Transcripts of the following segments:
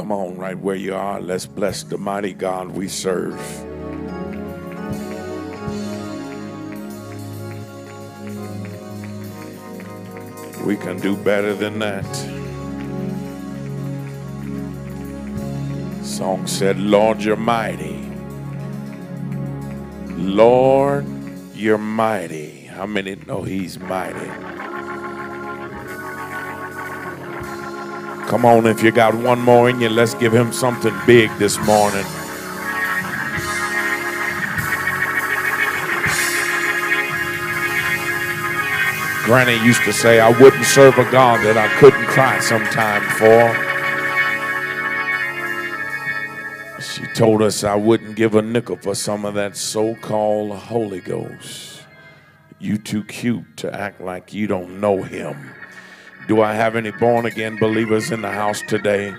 Come on, right where you are. Let's bless the mighty God we serve. We can do better than that. Song said, Lord, you're mighty. Lord, you're mighty. How many know he's mighty? Come on, if you got one more in you, let's give him something big this morning. Granny used to say, I wouldn't serve a God that I couldn't cry sometime for. She told us I wouldn't give a nickel for some of that so called Holy Ghost. You too cute to act like you don't know him. Do I have any born again believers in the house today?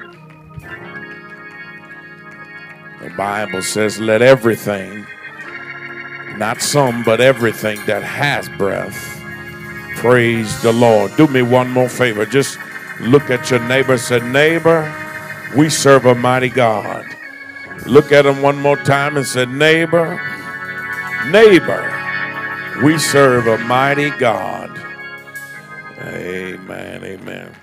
The Bible says, Let everything, not some, but everything that has breath, praise the Lord. Do me one more favor. Just look at your neighbor. Say, Neighbor, we serve a mighty God. Look at him one more time and say, Neighbor, neighbor, we serve a mighty God. Amen. Amen.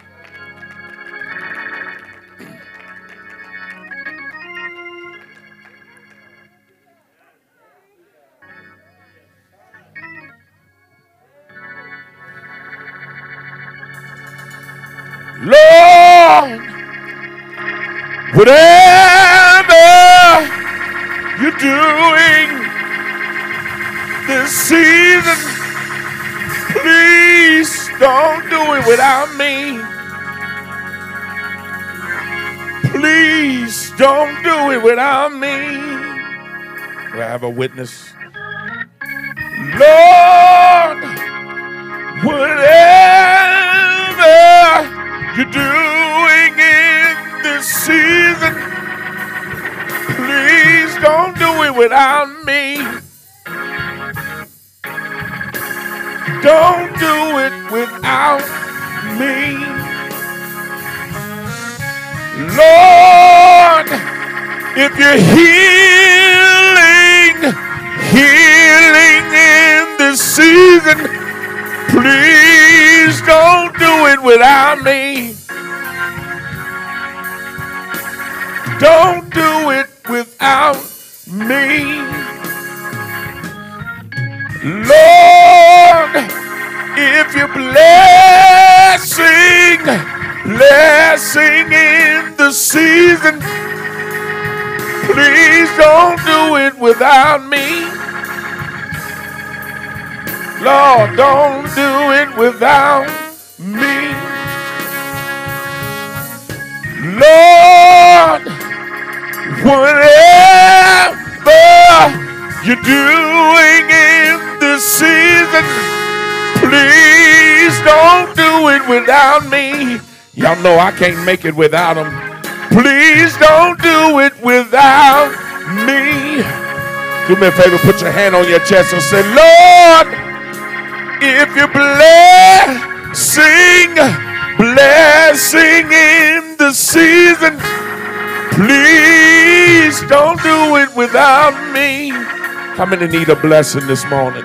Lord, whatever you're doing this season, please don't do it without me. Please don't do it without me. Do I have a witness? Lord, whatever you're doing in this season, please don't do it without me. Don't do it without me. Lord, if you're healing, healing in this season, please don't do it without me. Don't do it without me. Lord, if you're blessing, blessing in the season, please don't do it without me. Lord, don't do it without me. Lord, whatever you're doing in this season, please don't do it without me. Y'all know I can't make it without him. Please don't do it without me. Do me a favor, put your hand on your chest and say, Lord, if you're blessing, blessing in the season, please don't do it without me. How many need a blessing this morning?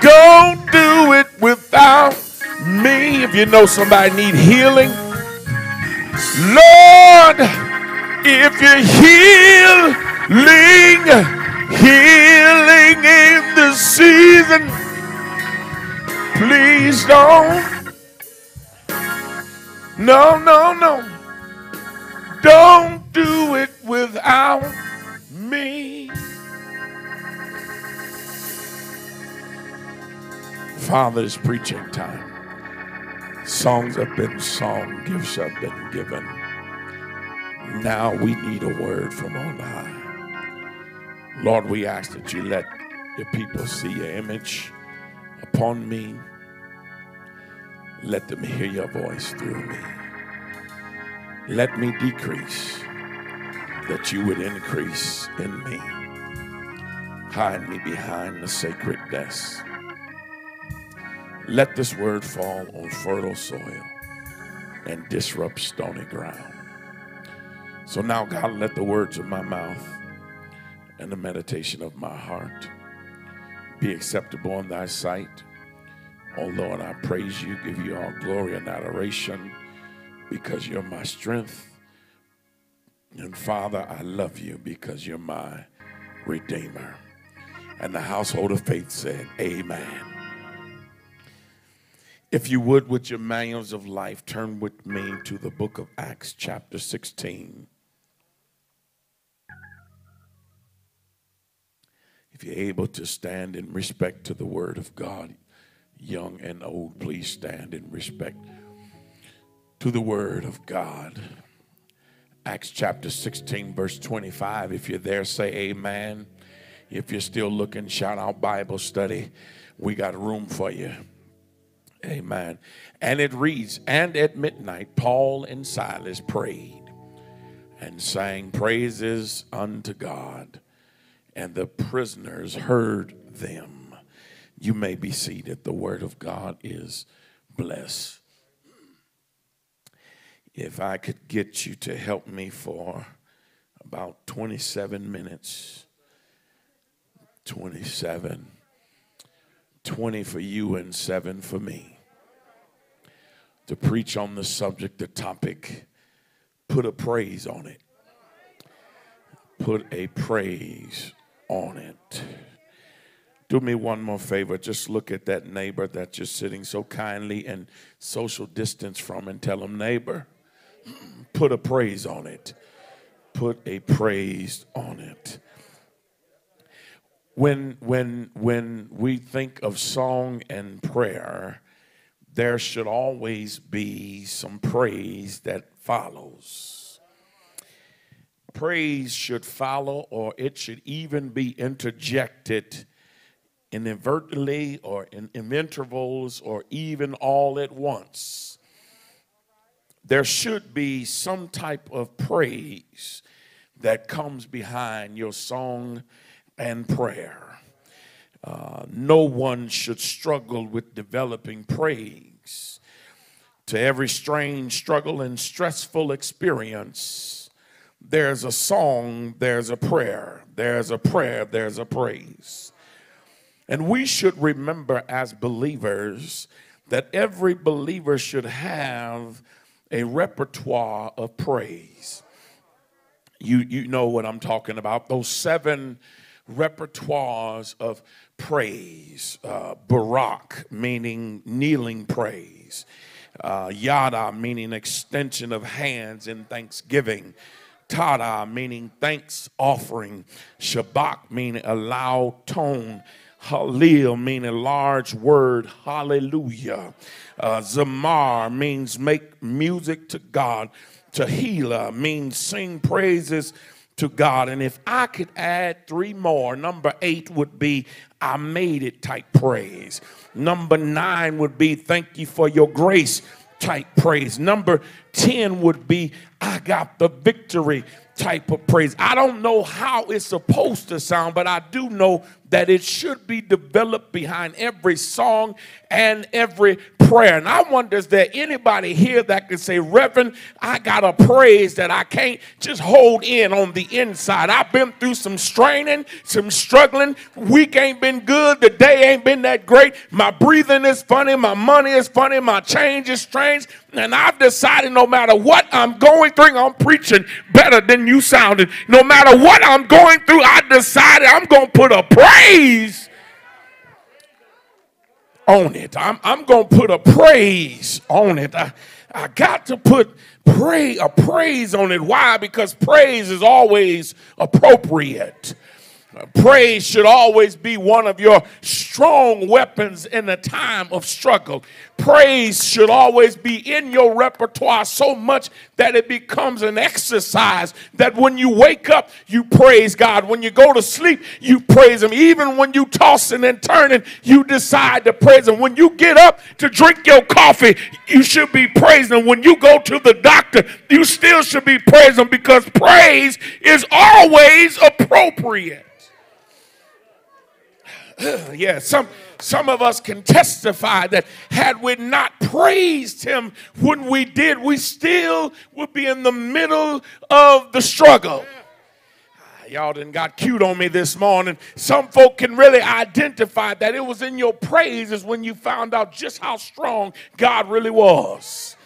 Don't do it without me. If you know somebody need healing, Lord, if you're healing, healing in the season, please don't. No, no, no. Don't do it without me. Father, it's preaching time. Songs have been sung, gifts have been given. Now we need a word from on high. Lord, we ask that you let your people see your image upon me. Let them hear your voice through me. Let me decrease, that you would increase in me. Hide me behind the sacred desk. Let this word fall on fertile soil and disrupt stony ground. So now, God, let the words of my mouth and the meditation of my heart be acceptable in thy sight. Oh Lord, I praise you, give you all glory and adoration because you're my strength. And Father, I love you because you're my Redeemer. And the household of faith said, Amen. If you would, with your manuals of life, turn with me to the book of Acts, chapter 16. If you're able to stand in respect to the word of God, young and old, please stand in respect to the word of God. Acts chapter 16, verse 25. If you're there, say amen. If you're still looking, shout out Bible study. We got room for you. Amen. And it reads, And at midnight, Paul and Silas prayed and sang praises unto God, and the prisoners heard them. You may be seated. The word of God is blessed. If I could get you to help me for about 27 minutes, 27. 20 for you and 7 for me. To preach on the subject, the topic, put a praise on it. Put a praise on it. Do me one more favor. Just look at that neighbor that you're sitting so kindly and social distance from and tell them, neighbor, put a praise on it. Put a praise on it when when when we think of song and prayer there should always be some praise that follows. Praise should follow or it should even be interjected inadvertently or in, in intervals or even all at once. There should be some type of praise that comes behind your song and prayer. Uh, no one should struggle with developing praise. To every strange struggle and stressful experience, there's a song, there's a prayer, there's a prayer, there's a praise. And we should remember as believers that every believer should have a repertoire of praise. You, you know what I'm talking about. Those seven repertoires of praise. Uh, Barak, meaning kneeling praise. Uh, Yada, meaning extension of hands in thanksgiving. Towdah, meaning thanks offering. Shabach, meaning a loud tone. Halal, meaning large word. Hallelujah. Uh, Zamar means make music to God. Tehillah means sing praises to God. And if I could add three more, number eight would be I made it type praise. Number nine would be thank you for your grace type praise. Number 10 would be I got the victory type of praise. I don't know how it's supposed to sound, but I do know that it should be developed behind every song and every prayer. And I wonder, is there anybody here that can say, Reverend, I got a praise that I can't just hold in on the inside. I've been through some straining, some struggling. Week ain't been good. The day ain't been that great. My breathing is funny. My money is funny. My change is strange. And I've decided no matter what I'm going through, I'm preaching better than you sounded. No matter what I'm going through, I decided I'm going to put a praise on it. I'm, I'm going to put a praise on it. I, I got to put pray a praise on it. Why? Because praise is always appropriate. Praise should always be one of your strong weapons in a time of struggle. Praise should always be in your repertoire so much that it becomes an exercise. That when you wake up, you praise God. When you go to sleep, you praise Him. Even when you tossing and turning, you decide to praise Him. When you get up to drink your coffee, you should be praising Him. When you go to the doctor, you still should be praising Him because praise is always appropriate. yeah, some Some of us can testify that had we not praised him when we did, we still would be in the middle of the struggle. Ah, y'all didn't got cute on me this morning. Some folk can really identify that it was in your praises when you found out just how strong God really was.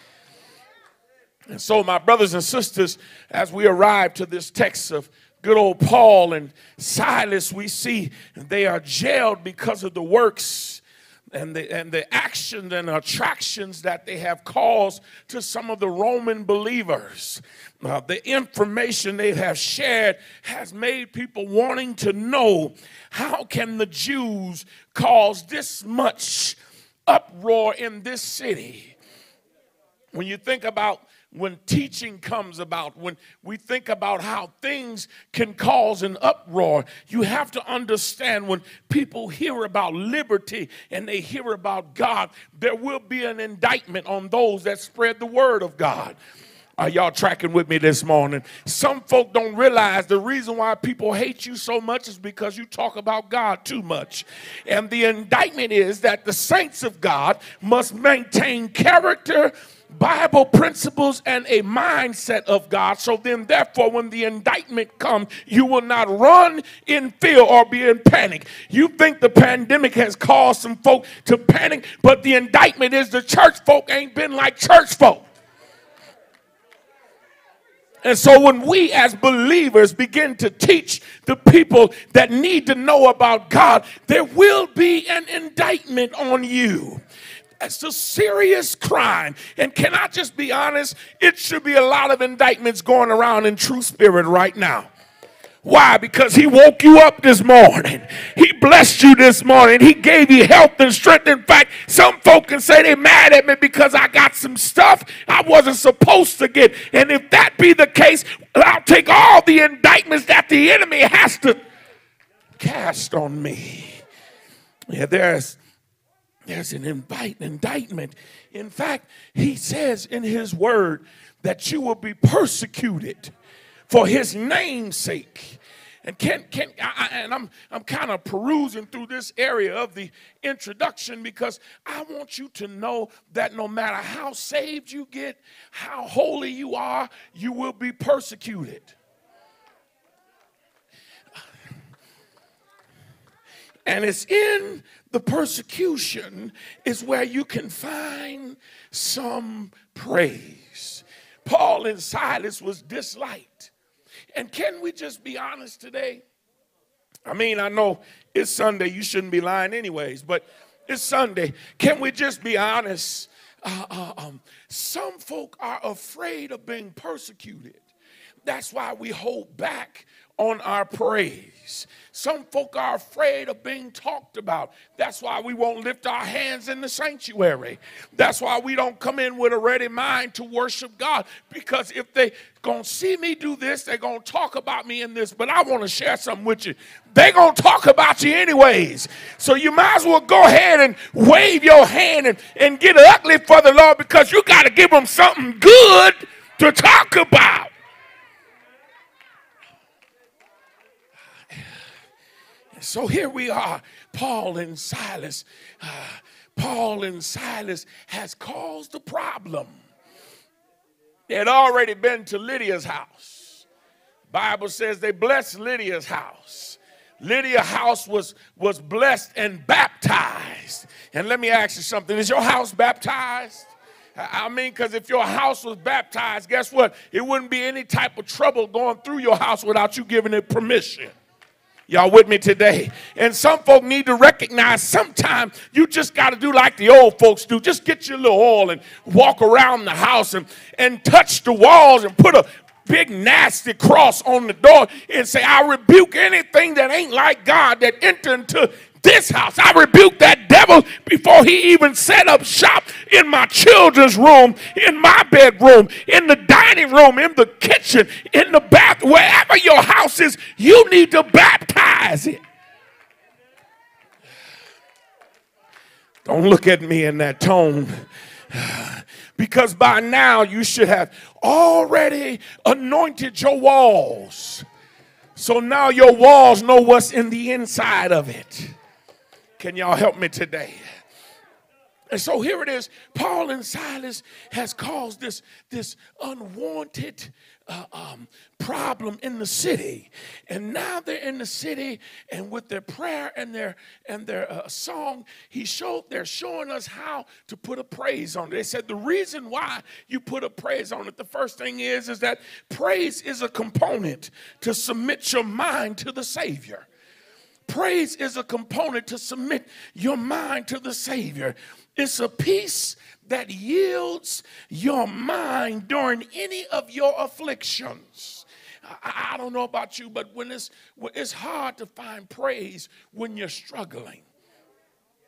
And so, my brothers and sisters, as we arrive to this text of good old Paul and Silas, we see they are jailed because of the works and the, and the actions and attractions that they have caused to some of the Roman believers. Uh, the information they have shared has made people wanting to know how can the Jews cause this much uproar in this city? When you think about when teaching comes about, when we think about how things can cause an uproar, you have to understand when people hear about liberty and they hear about God, there will be an indictment on those that spread the word of God. Are y'all tracking with me this morning? Some folk don't realize the reason why people hate you so much is because you talk about God too much. And the indictment is that the saints of God must maintain character Bible principles and a mindset of God. So then, therefore, when the indictment comes, you will not run in fear or be in panic. You think the pandemic has caused some folk to panic, but the indictment is the church folk ain't been like church folk. And so when we as believers begin to teach the people that need to know about God, there will be an indictment on you. That's a serious crime. And can I just be honest? It should be a lot of indictments going around in true spirit right now. Why? Because he woke you up this morning. He blessed you this morning. He gave you health and strength. In fact, some folk can say they're mad at me because I got some stuff I wasn't supposed to get. And if that be the case, I'll take all the indictments that the enemy has to cast on me. Yeah, there's there's an invite, an indictment. In fact, he says in his word that you will be persecuted for his name's sake. And can can I, and I'm I'm kind of perusing through this area of the introduction because I want you to know that no matter how saved you get, how holy you are, you will be persecuted. And it's in the persecution is where you can find some praise. Paul and Silas was disliked. And can we just be honest today? I mean, I know it's Sunday, you shouldn't be lying anyways, but it's Sunday. Can we just be honest? Uh, uh, um, some folk are afraid of being persecuted. That's why we hold back on our praise. Some folk are afraid of being talked about. That's why we won't lift our hands in the sanctuary. That's why we don't come in with a ready mind to worship God. Because if they gonna see me do this, they're gonna talk about me in this. But I want to share something with you. They're gonna talk about you anyways. So you might as well go ahead and wave your hand and, and get ugly for the Lord because you got to give them something good to talk about. So here we are, Paul and Silas. Uh, Paul and Silas has caused a problem. They had already been to Lydia's house. Bible says they blessed Lydia's house. Lydia's house was, was blessed and baptized. And let me ask you something. Is your house baptized? I mean, because if your house was baptized, guess what? It wouldn't be any type of trouble going through your house without you giving it permission. Y'all with me today? And some folk need to recognize sometimes you just got to do like the old folks do. Just get your little oil and walk around the house and, and touch the walls and put a big nasty cross on the door and say, I rebuke anything that ain't like God that enter into this house. I rebuke that devil before he even set up shop in my children's room, in my bedroom, in the dining room, in the kitchen, in the bath, wherever your house is, you need to baptize it. Don't look at me in that tone. Because by now you should have already anointed your walls. So now your walls know what's in the inside of it. Can y'all help me today? And so here it is. Paul and Silas has caused this, this unwanted uh, um, problem in the city, and now they're in the city, and with their prayer and their and their uh, song, he showed they're showing us how to put a praise on it. They said the reason why you put a praise on it. The first thing is is that praise is a component to submit your mind to the Savior. Praise is a component to submit your mind to the Savior. It's a peace that yields your mind during any of your afflictions. I, I don't know about you, but when it's, it's hard to find praise when you're struggling.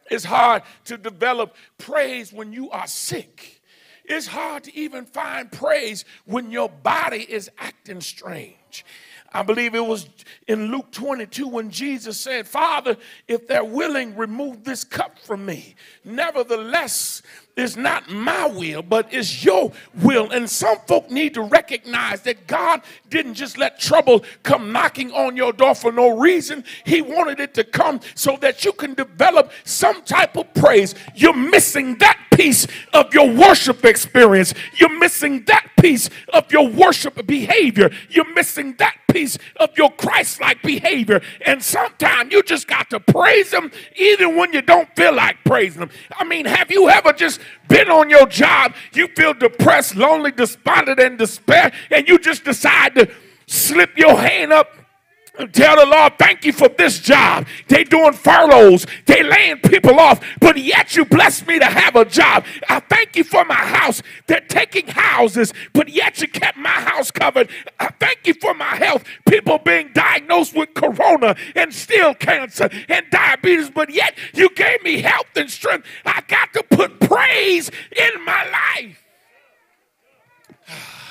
It's hard to develop praise when you are sick. It's hard to even find praise when your body is acting strange. I believe it was in Luke 22 when Jesus said, Father, if they're willing, remove this cup from me. Nevertheless, it's not my will, but it's your will. And some folk need to recognize that God didn't just let trouble come knocking on your door for no reason. He wanted it to come so that you can develop some type of praise. You're missing that piece of your worship experience. You're missing that piece of your worship behavior. You're missing that piece of your Christ like behavior. And sometimes you just got to praise Him even when you don't feel like praising Him. I mean, have you ever just been on your job? You feel depressed, lonely, despondent, and despair, and you just decide to slip your hand up Tell the Lord, thank you for this job. They doing furloughs. They laying people off, but yet you bless me to have a job. I thank you for my house. They're taking houses, but yet you kept my house covered. I thank you for my health. People being diagnosed with corona and still cancer and diabetes, but yet you gave me health and strength. I got to put praise in my life.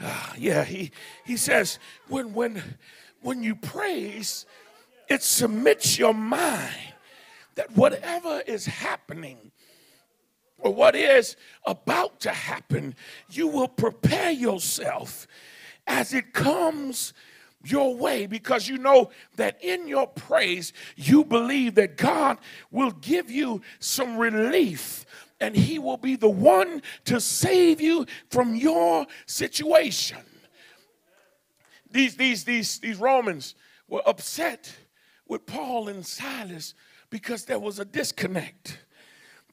Ah, yeah, he he says when when when you praise, it submits your mind that whatever is happening or what is about to happen, you will prepare yourself as it comes your way. Because you know that in your praise, you believe that God will give you some relief and He will be the one to save you from your situation these, these, these, these Romans were upset with Paul and Silas because there was a disconnect.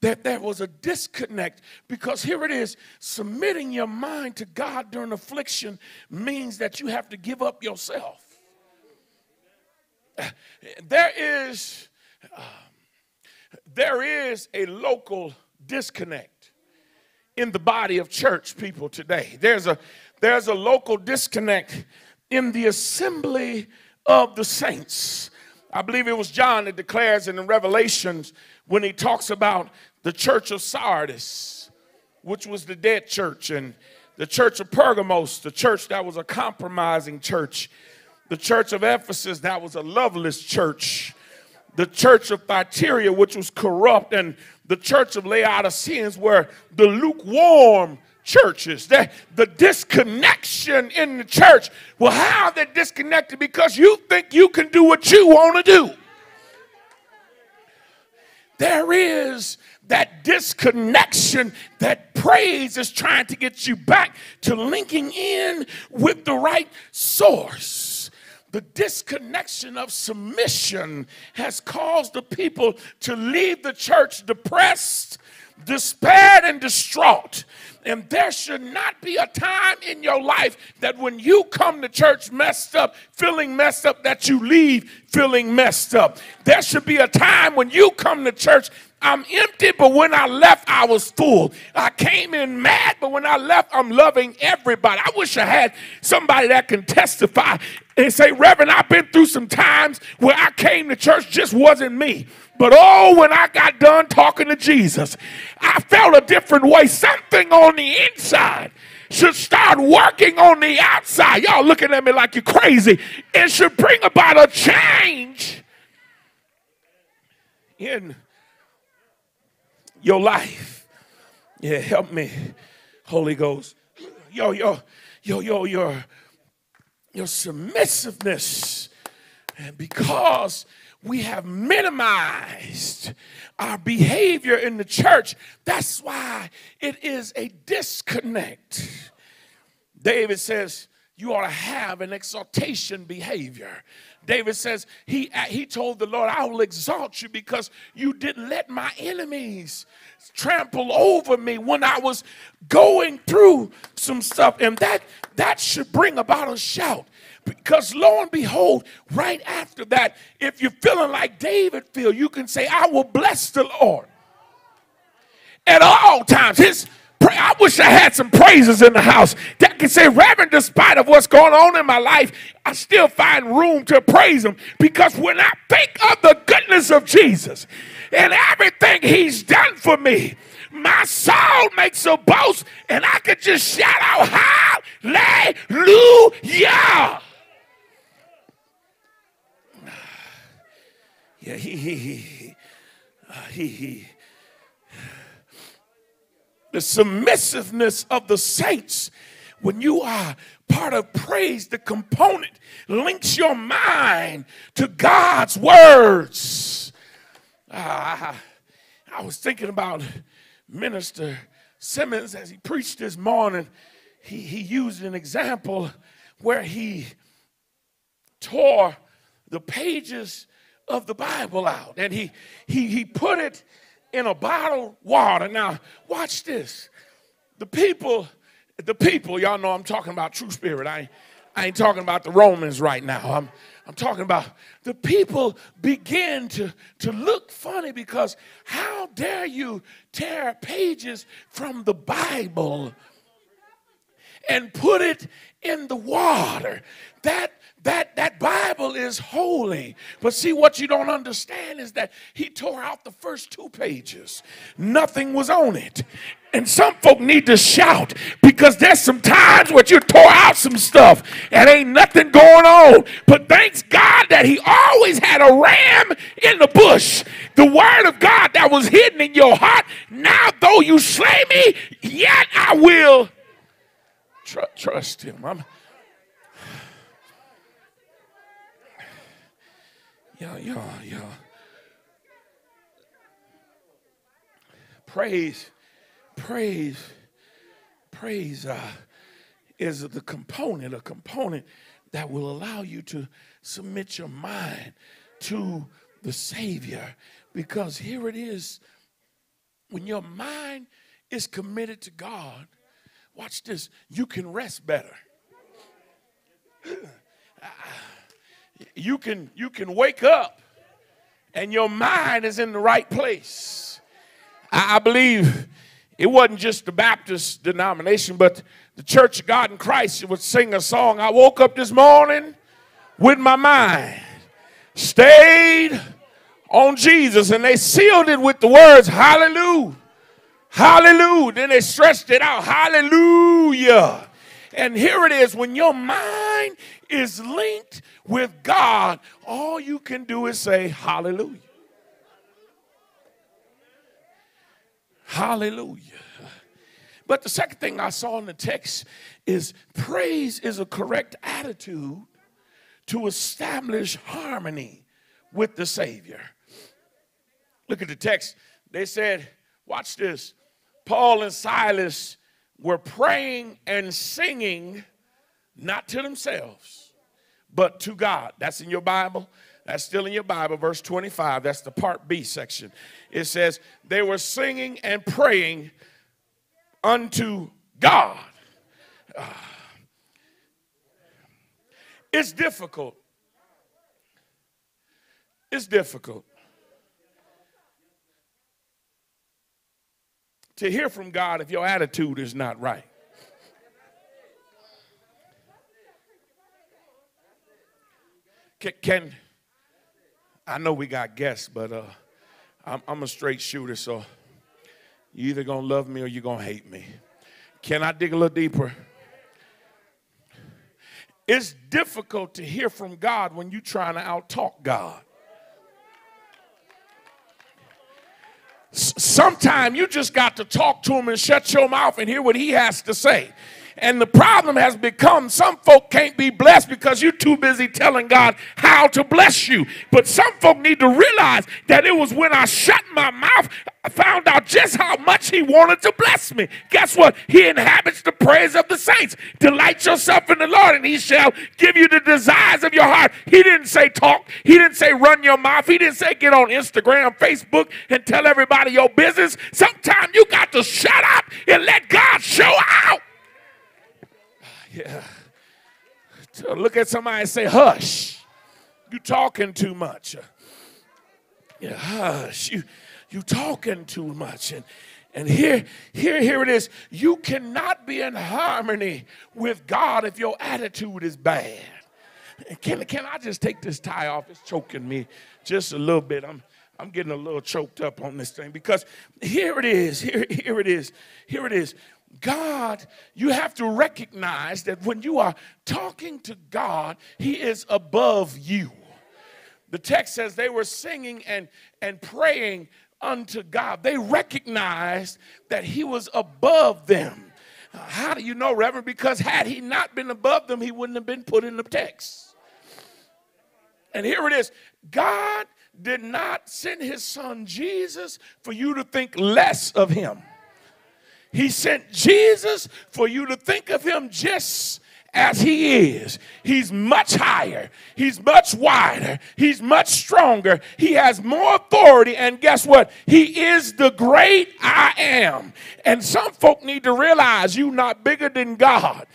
That there was a disconnect because here it is submitting your mind to God during affliction means that you have to give up yourself. There is, um, there is a local disconnect in the body of church people today. There's a, there's a local disconnect in the assembly of the saints. I believe it was John that declares in the Revelations when he talks about the church of Sardis, which was the dead church, and the church of Pergamos, the church that was a compromising church, the church of Ephesus, that was a loveless church, the church of Thyatira, which was corrupt, and the church of Laodiceans, where the lukewarm churches. The, the disconnection in the church. Well, how they disconnected? Because you think you can do what you want to do. There is that disconnection that praise is trying to get you back to linking in with the right source. The disconnection of submission has caused the people to leave the church depressed, despaired, and distraught. And there should not be a time in your life that when you come to church messed up, feeling messed up, that you leave feeling messed up. There should be a time when you come to church I'm empty, but when I left, I was full. I came in mad, but when I left, I'm loving everybody. I wish I had somebody that can testify and say, Reverend, I've been through some times where I came to church just wasn't me. But oh, when I got done talking to Jesus, I felt a different way. Something on the inside should start working on the outside. Y'all looking at me like you're crazy. It should bring about a change in your life. Yeah, help me, Holy Ghost. Yo, yo, yo, yo, your, your submissiveness. And because we have minimized our behavior in the church. That's why it is a disconnect. David says, You ought to have an exaltation behavior. David says, he, he told the Lord, I will exalt you because you didn't let my enemies trample over me when I was going through some stuff. And that, that should bring about a shout. Because lo and behold, right after that, if you're feeling like David feel, you can say, I will bless the Lord at all times. His I wish I had some praises in the house that can say, Reverend, despite of what's going on in my life, I still find room to praise him because when I think of the goodness of Jesus and everything he's done for me, my soul makes a boast and I could just shout out, Hallelujah. Yeah, he, he, he, uh, he, he the submissiveness of the saints when you are part of praise, the component links your mind to God's words. Uh, I was thinking about Minister Simmons as he preached this morning. He, he used an example where he tore the pages of the Bible out and he, he, he put it in a bottled water. Now, watch this. The people, the people, y'all know I'm talking about true spirit. I, I ain't talking about the Romans right now. I'm, I'm talking about the people begin to, to look funny because how dare you tear pages from the Bible and put it in the water? That that that bible is holy. But see what you don't understand is that he tore out the first two pages. Nothing was on it. And some folk need to shout because there's some times where you tore out some stuff and ain't nothing going on. But thanks god that he always had a ram in the bush. The word of god that was hidden in your heart. Now though you slay me yet i will tr- trust him. I'm, Y'all, y'all, y'all. Praise, praise, praise uh, is the component, a component that will allow you to submit your mind to the Savior. Because here it is when your mind is committed to God, watch this, you can rest better. you can you can wake up and your mind is in the right place. I, I believe it wasn't just the Baptist denomination, but the Church of God in Christ would sing a song. I woke up this morning with my mind stayed on Jesus, and they sealed it with the words, Hallelujah. Hallelujah. Then they stretched it out. Hallelujah. And here it is when your mind is linked with God, all you can do is say, Hallelujah. Hallelujah. But the second thing I saw in the text is praise is a correct attitude to establish harmony with the Savior. Look at the text. They said, watch this. Paul and Silas were praying and singing not to themselves, but to God. That's in your Bible. That's still in your Bible, verse 25. That's the part B section. It says, They were singing and praying unto God. Uh, it's difficult. It's difficult to hear from God if your attitude is not right. Can, can I know we got guests, but uh, I'm, I'm a straight shooter, so you either gonna love me or you're gonna hate me. Can I dig a little deeper? It's difficult to hear from God when you're trying to outtalk God. Sometimes you just got to talk to him and shut your mouth and hear what he has to say. And the problem has become some folk can't be blessed because you're too busy telling God how to bless you. But some folk need to realize that it was when I shut my mouth, I found out just how much He wanted to bless me. Guess what? He inhabits the praise of the saints. Delight yourself in the Lord, and He shall give you the desires of your heart. He didn't say talk, He didn't say run your mouth, He didn't say get on Instagram, Facebook, and tell everybody your business. Sometimes you got to shut up and let God show out. Yeah. Look at somebody and say, hush. You talking too much. Yeah, hush. You you talking too much. And and here, here, here it is. You cannot be in harmony with God if your attitude is bad. Can, can I just take this tie off? It's choking me just a little bit. I'm I'm getting a little choked up on this thing because here it is. Here, here it is. Here it is. God, you have to recognize that when you are talking to God, He is above you. The text says they were singing and, and praying unto God. They recognized that He was above them. How do you know, Reverend? Because had He not been above them, He wouldn't have been put in the text. And here it is God did not send His Son Jesus for you to think less of Him. He sent Jesus for you to think of him just as he is. He's much higher, he's much wider, he's much stronger, he has more authority, and guess what? He is the great I am. And some folk need to realize you're not bigger than God.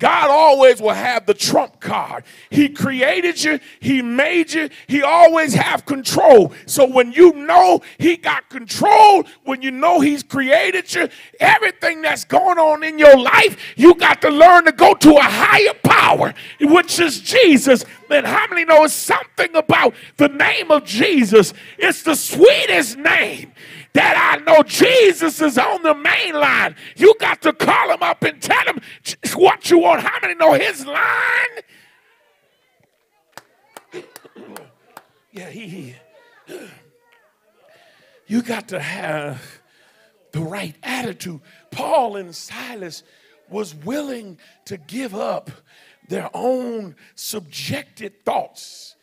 God always will have the trump card. He created you, he made you, he always have control. So when you know he got control, when you know he's created you, everything that's going on in your life, you got to learn to go to a higher power, which is Jesus. And how many know something about the name of Jesus? It's the sweetest name that I know Jesus is on the main line. You got to call him up and tell him what you want. How many know his line? yeah, he. You got to have the right attitude. Paul and Silas was willing to give up their own subjected thoughts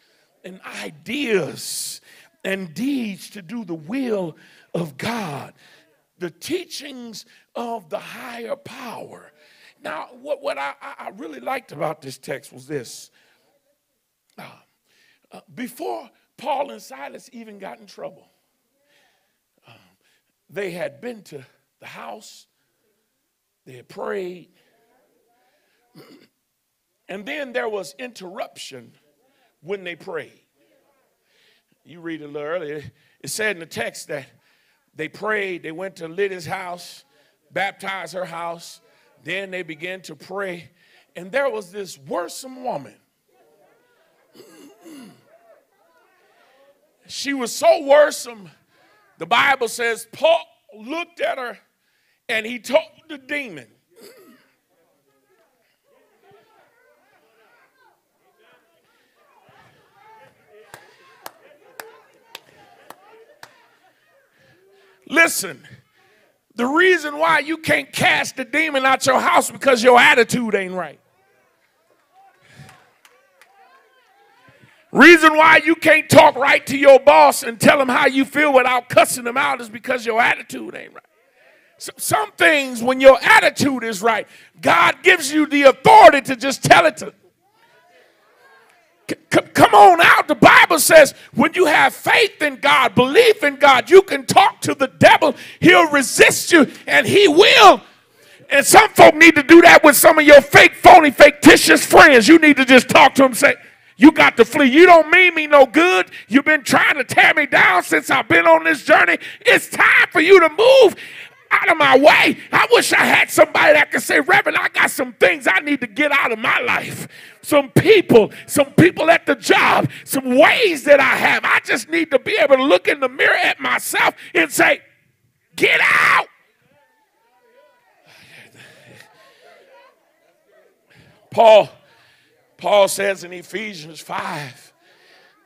and ideas and deeds to do the will of God, the teachings of the higher power. Now, what, what I, I really liked about this text was this. Uh, uh, before Paul and Silas even got in trouble, uh, they had been to the house, they had prayed, and then there was interruption when they prayed. You read a little earlier, it said in the text that they prayed. They went to Lydia's house, baptized her house. Then they began to pray. And there was this worrisome woman. she was so worrisome, the Bible says Paul looked at her and he told the demon, Listen, the reason why you can't cast the demon out your house because your attitude ain't right. Reason why you can't talk right to your boss and tell him how you feel without cussing him out is because your attitude ain't right. So some things, when your attitude is right, God gives you the authority to just tell it to come on out. The Bible says when you have faith in God, belief in God, you can talk to the devil. He'll resist you and he will. And some folk need to do that with some of your fake, phony, fictitious friends. You need to just talk to them say, you got to flee. You don't mean me no good. You've been trying to tear me down since I've been on this journey. It's time for you to move out of my way. I wish I had somebody that could say, Reverend, I got some things I need to get out of my life. Some people, some people at the job, some ways that I have. I just need to be able to look in the mirror at myself and say, Get out. Paul, Paul says in Ephesians 5,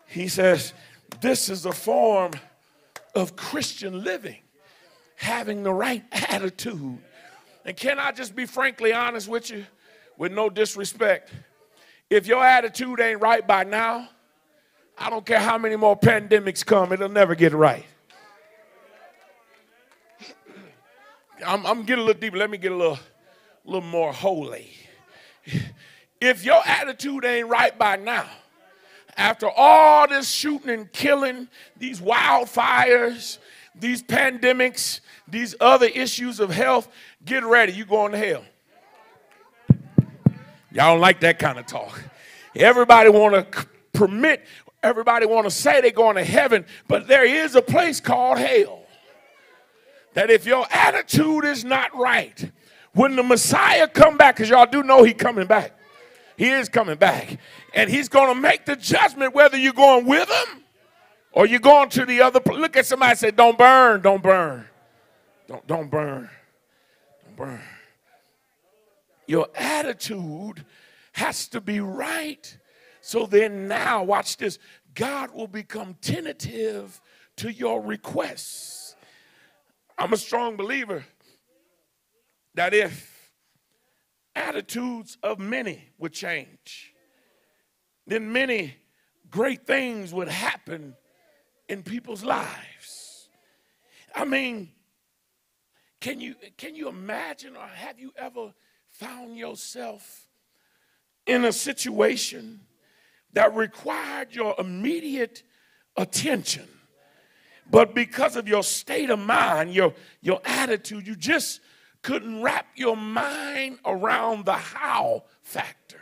he says, This is a form of Christian living having the right attitude And can I just be frankly honest with you, with no disrespect? If your attitude ain't right by now, I don't care how many more pandemics come, it'll never get right. I'm, I'm getting a little deeper. Let me get a little, little more holy. If your attitude ain't right by now, after all this shooting and killing, these wildfires, these pandemics, these other issues of health, get ready. You're going to hell. Y'all don't like that kind of talk. Everybody want to permit, everybody want to say they're going to heaven, but there is a place called hell. That if your attitude is not right, when the Messiah come back, because y'all do know he coming back. He is coming back. And he's going to make the judgment whether you're going with him or you're going to the other. Look at somebody say, don't burn, don't burn. Don't, don't burn. Don't burn. Your attitude has to be right. So then now, watch this. God will become tentative to your requests. I'm a strong believer that if attitudes of many would change, then many great things would happen in people's lives. I mean, can you can you imagine or have you ever found yourself in a situation that required your immediate attention? But because of your state of mind, your, your attitude, you just couldn't wrap your mind around the how factor.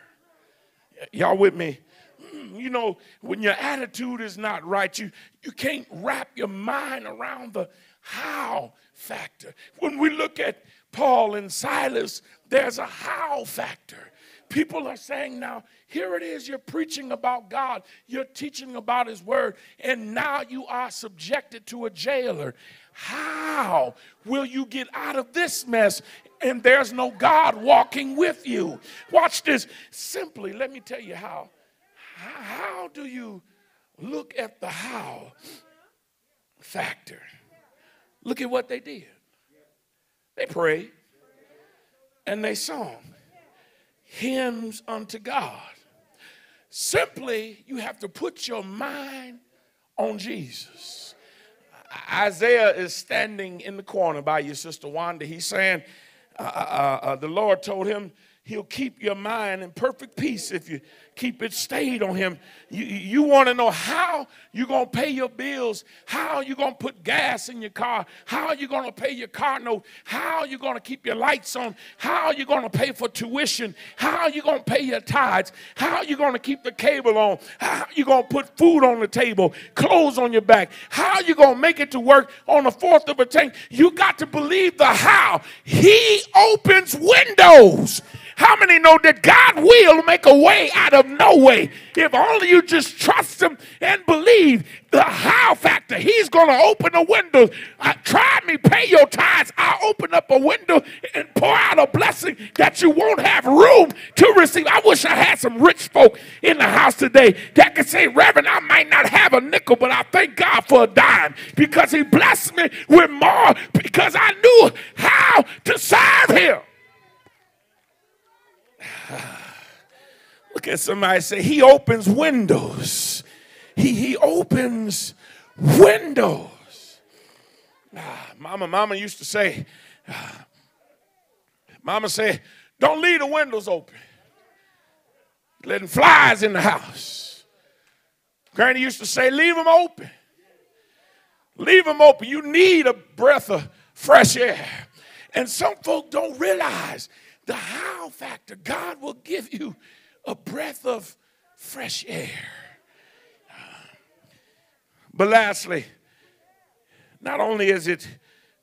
Y'all with me? You know, when your attitude is not right, you, you can't wrap your mind around the how factor. When we look at Paul and Silas, there's a how factor. People are saying now, here it is, you're preaching about God, you're teaching about His Word, and now you are subjected to a jailer. How will you get out of this mess? And there's no God walking with you. Watch this. Simply, let me tell you how. How do you look at the how factor? Look at what they did. They prayed and they sung hymns unto God. Simply, you have to put your mind on Jesus. Isaiah is standing in the corner by your sister Wanda. He's saying, uh, uh, uh, the Lord told him, He'll keep your mind in perfect peace if you keep it stayed on him. You, you want to know how you're going to pay your bills, how you're going to put gas in your car, how you're going to pay your car note, how you're going to keep your lights on, how you're going to pay for tuition, how you're going to pay your tithes, how you're going to keep the cable on, how you're going to put food on the table, clothes on your back, how you're going to make it to work on the fourth of a tank. You got to believe the how. He opens windows. How many know that God will make a way out of no way? If only you just trust Him and believe the how factor. He's going to open the windows. Uh, try me, pay your tithes. I'll open up a window and pour out a blessing that you won't have room to receive. I wish I had some rich folk in the house today that could say, Reverend, I might not have a nickel, but I thank God for a dime because He blessed me with more because I knew how to serve Him. Look at somebody say, He opens windows. He, he opens windows. Ah, mama, mama used to say, ah, Mama said, Don't leave the windows open. Letting flies in the house. Granny used to say, Leave them open. Leave them open. You need a breath of fresh air. And some folk don't realize the how factor. God will give you a breath of fresh air. But lastly, not only is it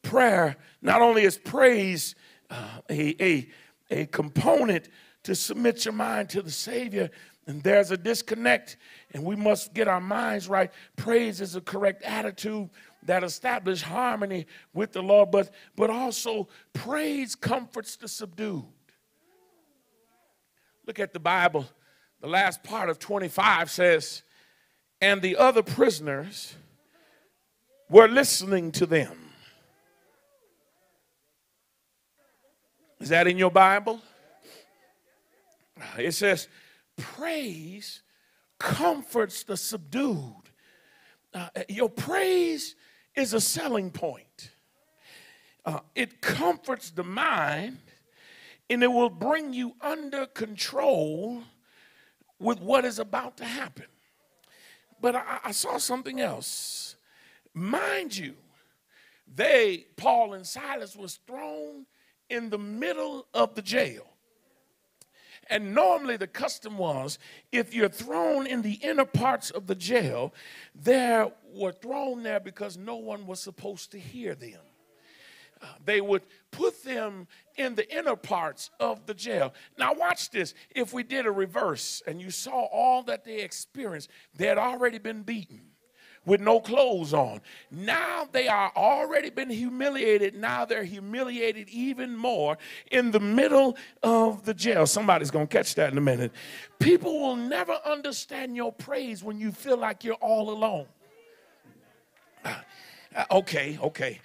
prayer, not only is praise uh, a, a, a component to submit your mind to the Savior, and there's a disconnect, and we must get our minds right. Praise is a correct attitude that establish harmony with the Lord, but, but also praise comforts the subdued. Look at the Bible. The last part of 25 says, And the other prisoners were listening to them. Is that in your Bible? It says, praise comforts the subdued. Uh, your praise is a selling point. Uh, it comforts the mind and it will bring you under control with what is about to happen. But I, I saw something else. Mind you, they, Paul and Silas, was thrown in the middle of the jail. And normally the custom was if you're thrown in the inner parts of the jail, they were thrown there because no one was supposed to hear them. They would put them in the inner parts of the jail. Now, watch this. If we did a reverse and you saw all that they experienced, they had already been beaten with no clothes on. Now they are already been humiliated. Now they're humiliated even more in the middle of the jail. Somebody's going to catch that in a minute. People will never understand your praise when you feel like you're all alone. Uh, okay, okay.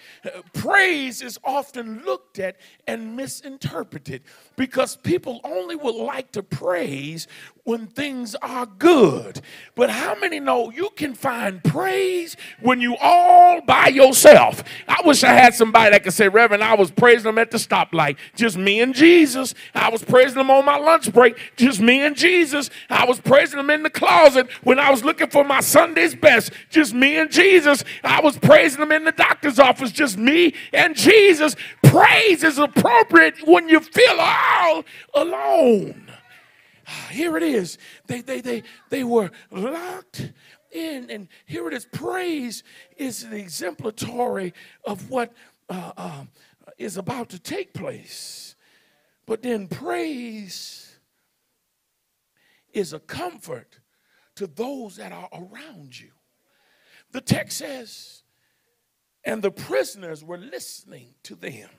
Praise is often looked at and misinterpreted because people only would like to praise when things are good. But how many know you can find praise when you all by yourself? I wish I had somebody that could say, Reverend, I was praising them at the stoplight, just me and Jesus. I was praising them on my lunch break, just me and Jesus. I was praising them in the closet when I was looking for my Sunday's best, just me and Jesus. I was praising them in the doctor's office, just me and Jesus. Praise is appropriate when you feel all alone. Here it is. They, they, they, they were locked in. And here it is. Praise is the exemplatory of what uh, uh, is about to take place. But then praise is a comfort to those that are around you. The text says, and the prisoners were listening to them.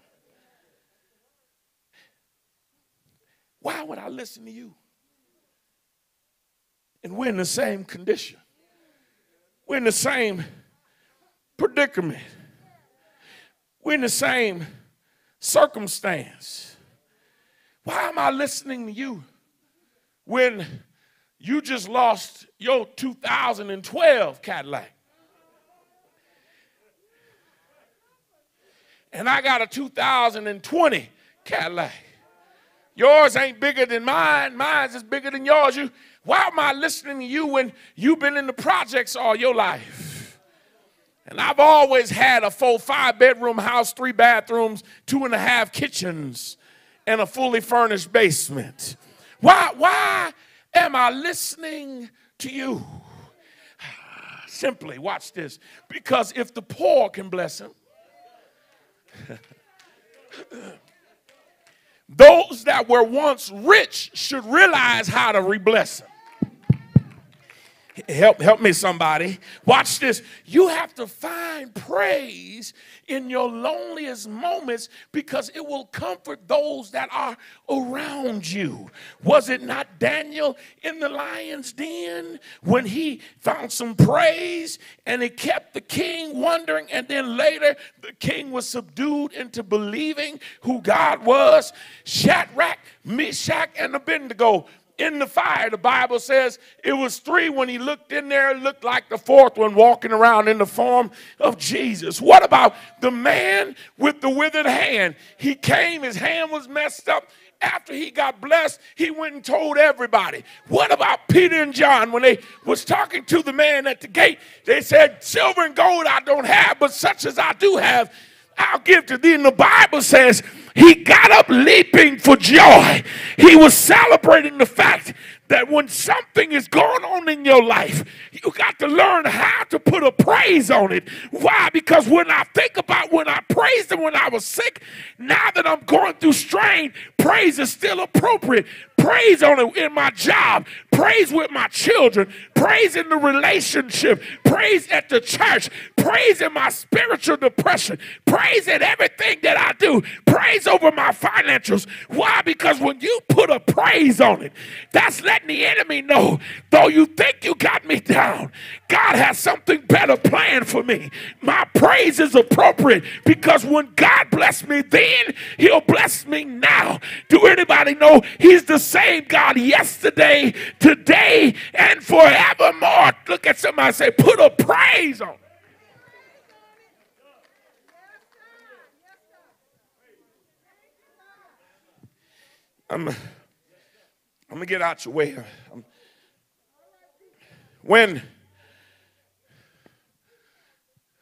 Why would I listen to you? and we're in the same condition. We're in the same predicament. We're in the same circumstance. Why am I listening to you when you just lost your 2012 Cadillac? And I got a 2020 Cadillac. Yours ain't bigger than mine. Mine's is bigger than yours. You, why am I listening to you when you've been in the projects all your life? And I've always had a full five bedroom house, three bathrooms, two and a half kitchens, and a fully furnished basement. Why, why am I listening to you? Simply, watch this. Because if the poor can bless him, those that were once rich should realize how to rebless them. Help, help me, somebody. Watch this. You have to find praise in your loneliest moments because it will comfort those that are around you. Was it not Daniel in the lion's den when he found some praise and it kept the king wondering? And then later, the king was subdued into believing who God was. Shadrach, Meshach, and Abednego in the fire. The Bible says it was three when he looked in there, it looked like the fourth one walking around in the form of Jesus. What about the man with the withered hand? He came, his hand was messed up. After he got blessed, he went and told everybody. What about Peter and John when they was talking to the man at the gate? They said, "Silver and gold I don't have, but such as I do have, I'll give to thee." And the Bible says he got up leaping for joy. He was celebrating the fact that when something is going on in your life, you got to learn how to put a praise on it. Why? Because when I think about when I praised him when I was sick, now that I'm going through strain, praise is still appropriate. Praise on it in my job, praise with my children, praise in the relationship, praise at the church, praise in my spiritual depression, praise in everything that I do, praise over my financials. Why? Because when you put a praise on it, that's letting the enemy know, though you think you got me down, God has something better planned for me. My praise is appropriate because when God blessed me then, he'll bless me now. Do anybody know he's the same God yesterday, today, and forevermore? Look at somebody say, put a praise on. I'm, I'm gonna get out your way. I'm, when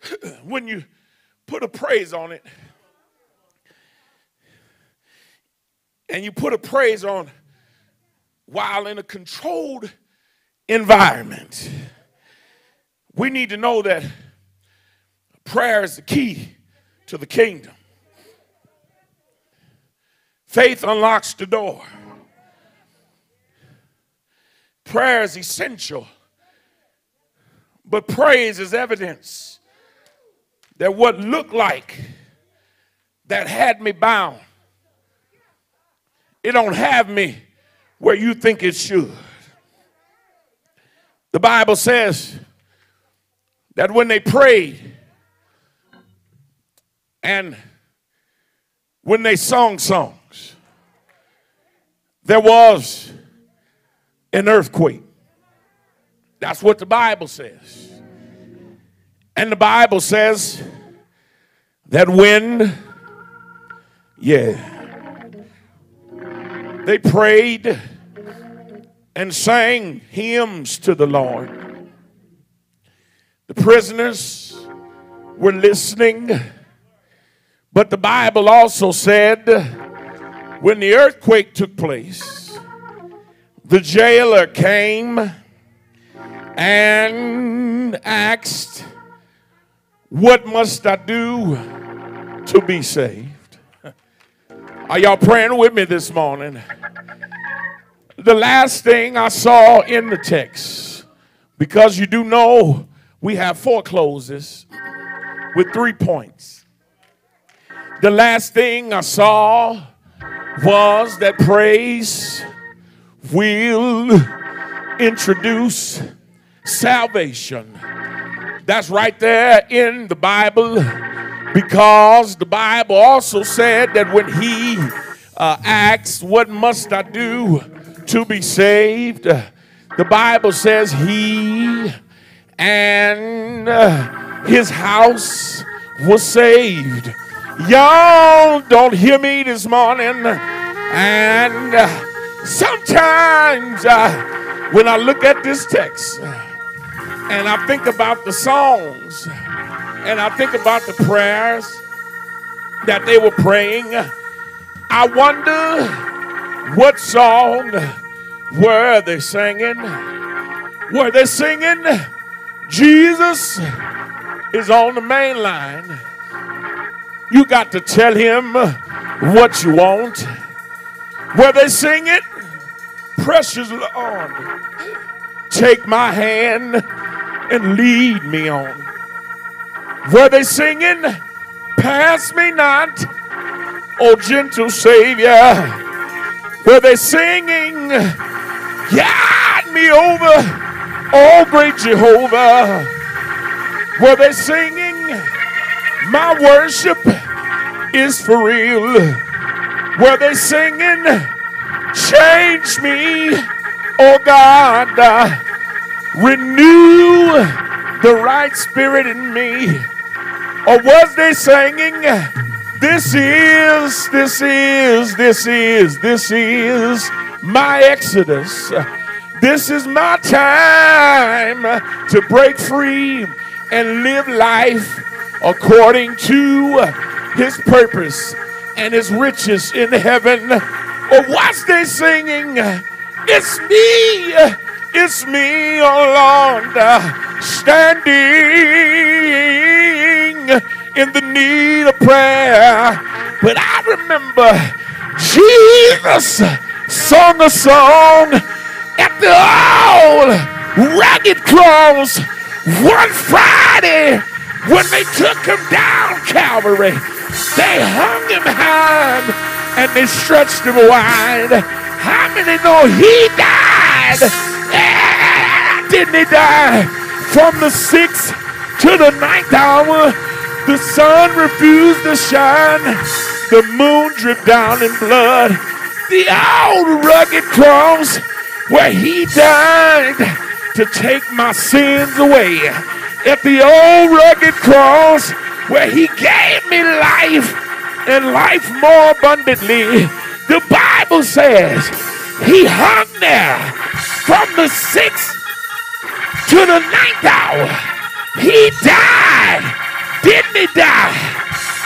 when you put a praise on it. And you put a praise on while in a controlled environment. We need to know that prayer is the key to the kingdom. Faith unlocks the door. Prayer is essential but praise is evidence that what looked like that had me bound, it don't have me where you think it should. The Bible says that when they prayed and when they sung songs, there was an earthquake. That's what the Bible says. And the Bible says that when, yeah, they prayed and sang hymns to the Lord, the prisoners were listening. But the Bible also said when the earthquake took place, the jailer came and asked, What must I do to be saved? Are y'all praying with me this morning? The last thing I saw in the text, because you do know we have four closes with three points. The last thing I saw was that praise will introduce salvation. That's right there in the Bible because the Bible also said that when he uh, asked, What must I do to be saved? the Bible says he and uh, his house was saved. Y'all don't hear me this morning. And uh, sometimes uh, when I look at this text, and I think about the songs and I think about the prayers that they were praying, I wonder what song were they singing? Were they singing Jesus is on the main line? You got to tell him what you want. Were they singing? Precious Lord, take my hand and lead me on. Were they singing, Pass me not, O gentle Savior? Were they singing, Guide me over, O great Jehovah? Were they singing, My worship is for real? Were they singing, Change me, oh God? Renew the right spirit in me? Or was they singing, This is, this is, this is, this is my exodus? This is my time to break free and live life according to his purpose and his riches in heaven. Or was they singing, It's me it's me, oh Lord, uh, standing in the need of prayer. But I remember Jesus sung a song at the old ragged cross one Friday when they took him down Calvary. They hung him high and they stretched him wide. How many know he died? Didn't he die From the sixth to the ninth hour, the sun refused to shine. The moon dripped down in blood. The old rugged cross where he died to take my sins away. At the old rugged cross where he gave me life and life more abundantly. The Bible says he hung there from the sixth to the ninth hour. He died. Didn't he die?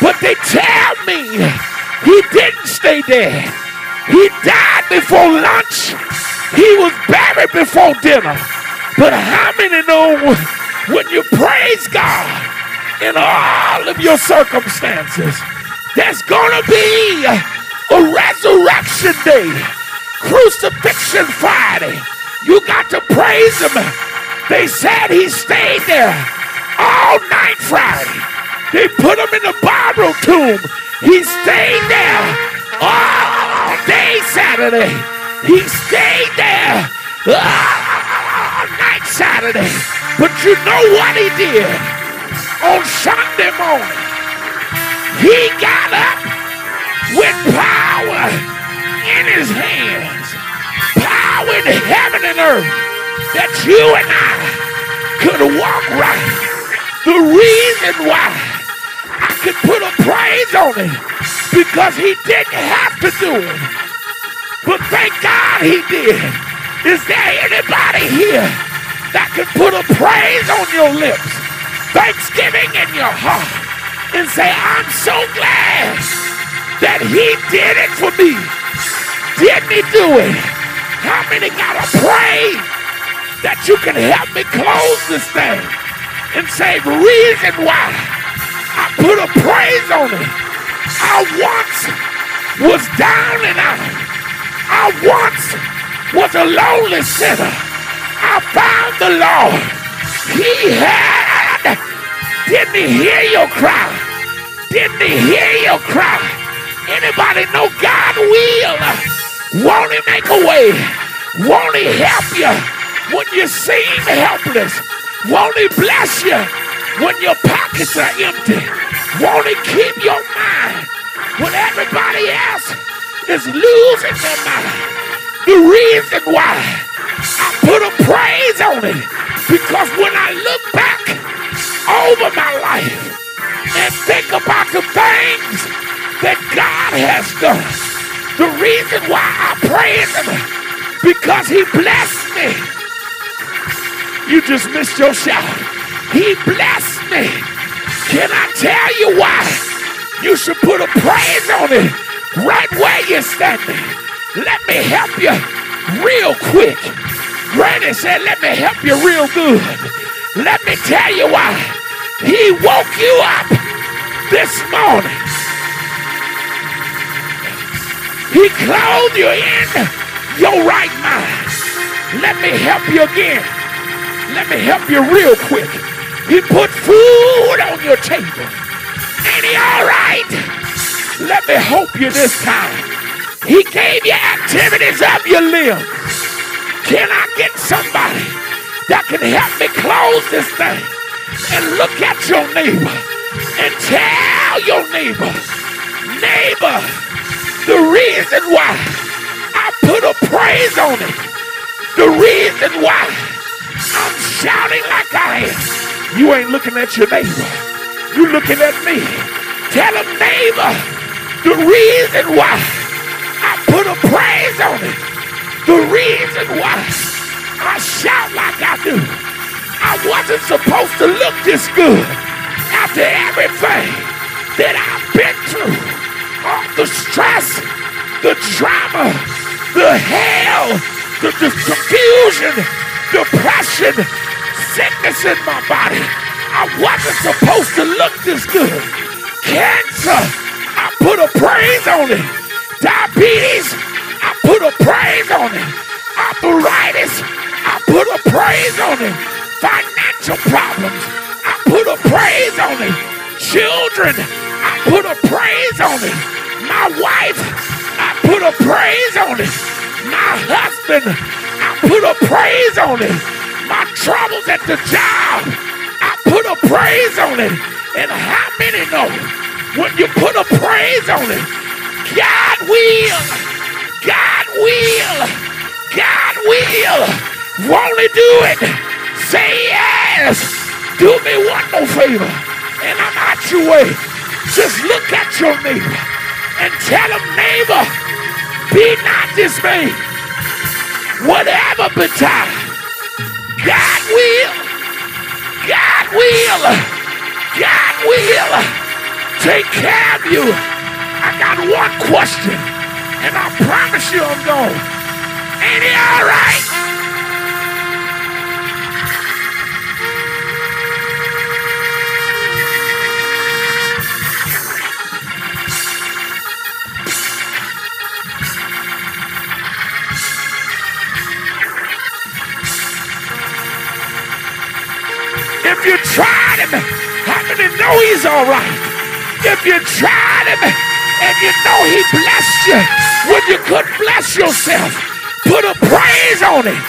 But they tell me he didn't stay dead. He died before lunch. He was buried before dinner. But how many know when you praise God in all of your circumstances, there's gonna be a resurrection day, crucifixion Friday. You got to praise him. They said he stayed there all night Friday. They put him in the borrowed tomb. He stayed there all day Saturday. He stayed there all night Saturday. But you know what he did? On Sunday morning, he got up with power in his power in heaven and earth, that you and I could walk right. The reason why I could put a praise on it because he didn't have to do it. But thank God he did. Is there anybody here that can put a praise on your lips, thanksgiving in your heart, and say, I'm so glad that he did it for me? Didn't he do it? How many gotta pray that you can help me close this thing and say, reason why I put a praise on it, I once was down and out. I once was a lonely sinner. I found the Lord. He had. Didn't he hear your cry? Didn't he hear your cry? Anybody know God will? Won't he make a way? Won't he help you when you seem helpless? Won't he bless you when your pockets are empty? Won't he keep your mind when everybody else is losing their mind? The reason why I put a praise on it because when I look back over my life and think about the things that God has done, the reason why I praise Him because He blessed me. You just missed your shout. He blessed me. Can I tell you why? You should put a praise on it right where you're standing. Let me help you real quick. Granny said, Let me help you real good. Let me tell you why. He woke you up this morning. He clothed you in your right mind. Let me help you again. Let me help you real quick. He put food on your table. Ain't he all right? Let me help you this time. He gave you activities of your limbs. Can I get somebody that can help me close this thing? And look at your neighbor and tell your neighbor, neighbor, the reason why I put a praise on it, the reason why I'm shouting like I am. You ain't looking at your neighbor. You looking at me. Tell him, neighbor, the reason why I put a praise on it, the reason why I shout like I do. I wasn't supposed to look this good after everything that I've been through. The stress, the drama, the hell, the, the confusion, depression, sickness in my body. I wasn't supposed to look this good. Cancer, I put a praise on it. Diabetes, I put a praise on it. Arthritis, I put a praise on it. Financial problems, I put a praise on it. Children, I put a praise on it. My wife, I put a praise on it. My husband, I put a praise on it. My troubles at the job, I put a praise on it. And how many know when you put a praise on it, God will, God will, God will. Won't he do it? Say yes. Do me one more favor. And I'm out your way. Just look at your neighbor and tell him, neighbor, be not dismayed. Whatever betide, God will, God will, God will take care of you. I got one question, and I promise you I'm going. Ain't he all right? If you tried him, how many know he's all right? If you tried him and you know he blessed you when you couldn't bless yourself, put a praise on it.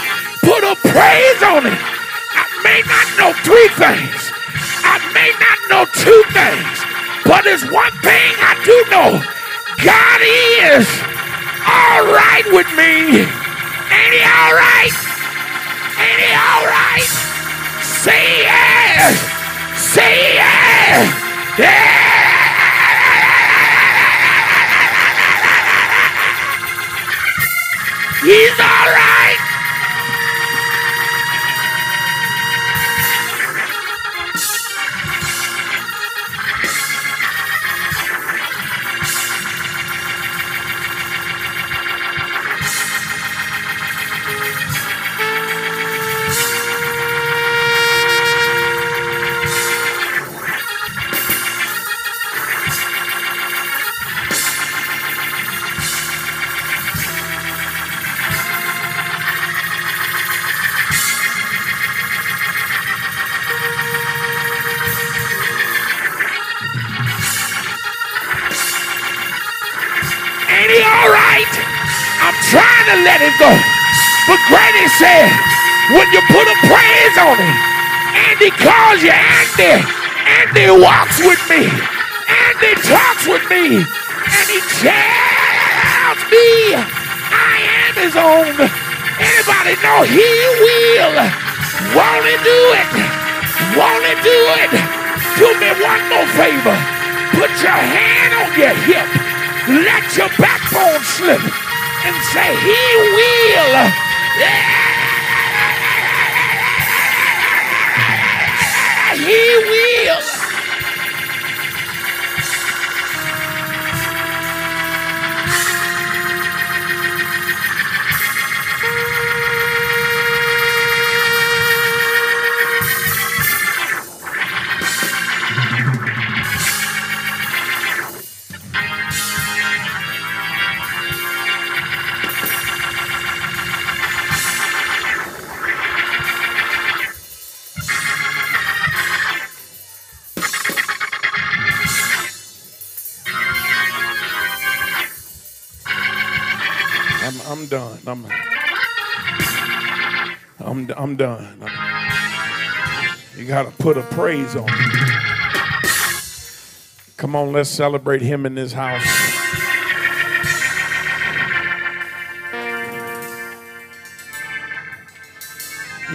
Put a praise on it. I may not know three things. I may not know two things. But there's one thing I do know. God is all right with me. Ain't he all right? Ain't he all right? Say yes. See yes. Yeah. He's all when you put a praise on it, Andy calls you Andy. Andy walks with me. Andy talks with me. And he tells me I am his own. Anybody know he will? Won't he do it? Won't he do it? Do me one more favor. Put your hand on your hip. Let your backbone slip and say, He will. He will. I'm, I'm, I'm done. You got to put a praise on it. Come on, let's celebrate him in this house.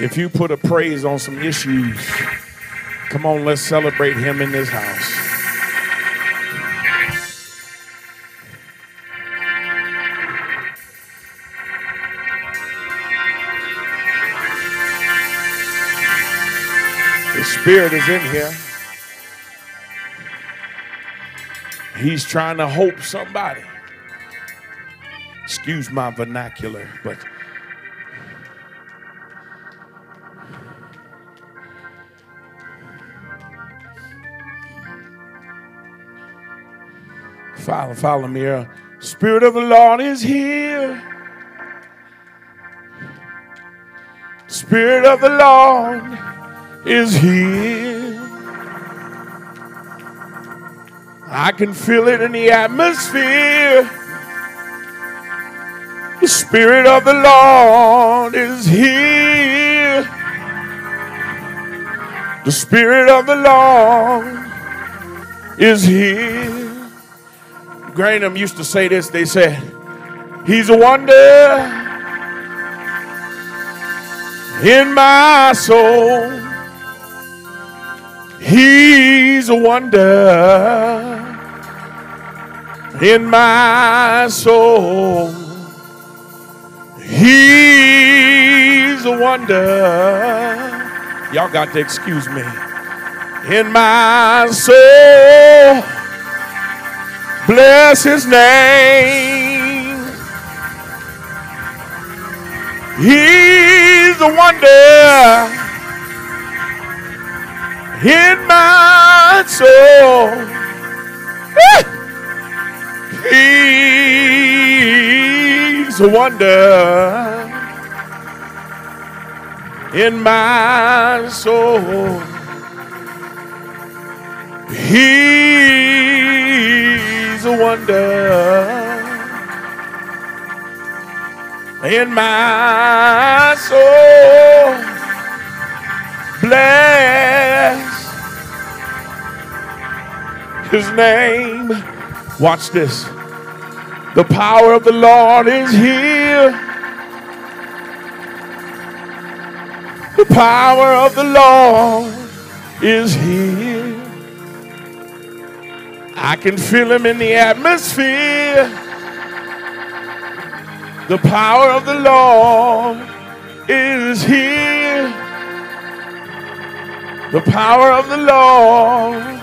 If you put a praise on some issues, come on, let's celebrate him in this house. Spirit is in here. He's trying to hope somebody. Excuse my vernacular, but follow, follow me here. Spirit of the Lord is here. Spirit of the Lord is here. I can feel it in the atmosphere. The Spirit of the Lord is here. The Spirit of the Lord is here. Granham used to say this. They said, He's a wonder in my soul. He's a wonder in my soul. He's a wonder. Y'all got to excuse me. In my soul. Bless his name. He's a wonder in my soul. He's a wonder in my soul. He's a wonder in my soul. Bless his name. Watch this. The power of the Lord is here. The power of the Lord is here. I can feel him in the atmosphere. The power of the Lord is here. The power of the Lord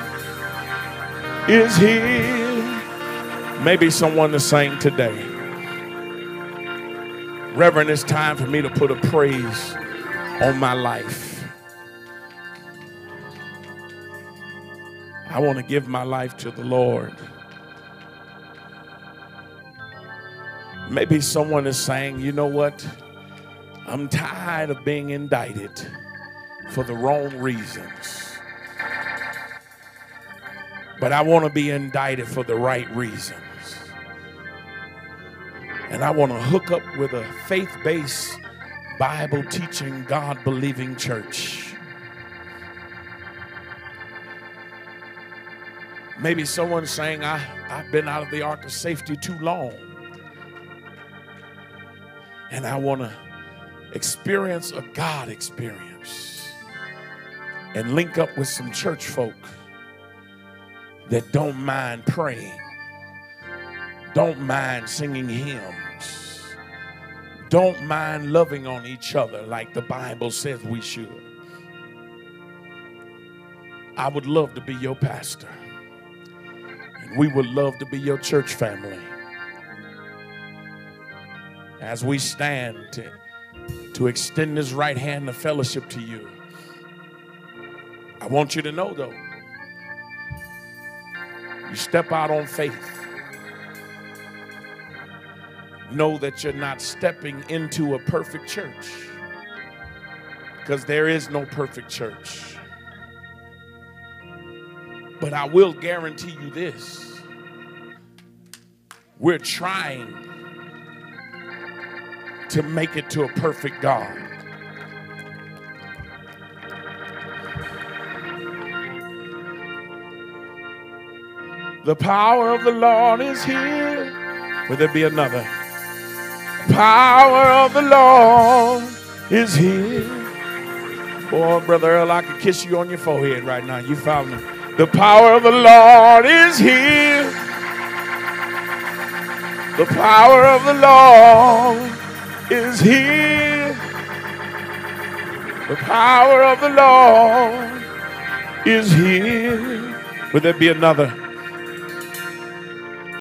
is here. Maybe someone is saying today, Reverend, it's time for me to put a praise on my life. I want to give my life to the Lord. Maybe someone is saying, you know what? I'm tired of being indicted for the wrong reasons. But I want to be indicted for the right reasons. And I want to hook up with a faith based, Bible teaching, God believing church. Maybe someone's saying, I, I've been out of the ark of safety too long. And I want to experience a God experience and link up with some church folk that don't mind praying, don't mind singing hymns, don't mind loving on each other like the Bible says we should. I would love to be your pastor. And we would love to be your church family. As we stand to, to extend this right hand of fellowship to you, I want you to know though, you step out on faith. Know that you're not stepping into a perfect church because there is no perfect church. But I will guarantee you this we're trying to make it to a perfect God. The power of the Lord is here. Will there be another? Power of the Lord is here. Boy, Brother Earl, I could kiss you on your forehead right now. You found me. The power of the Lord is here. The power of the Lord is here. The power of the Lord is here. Would there be another?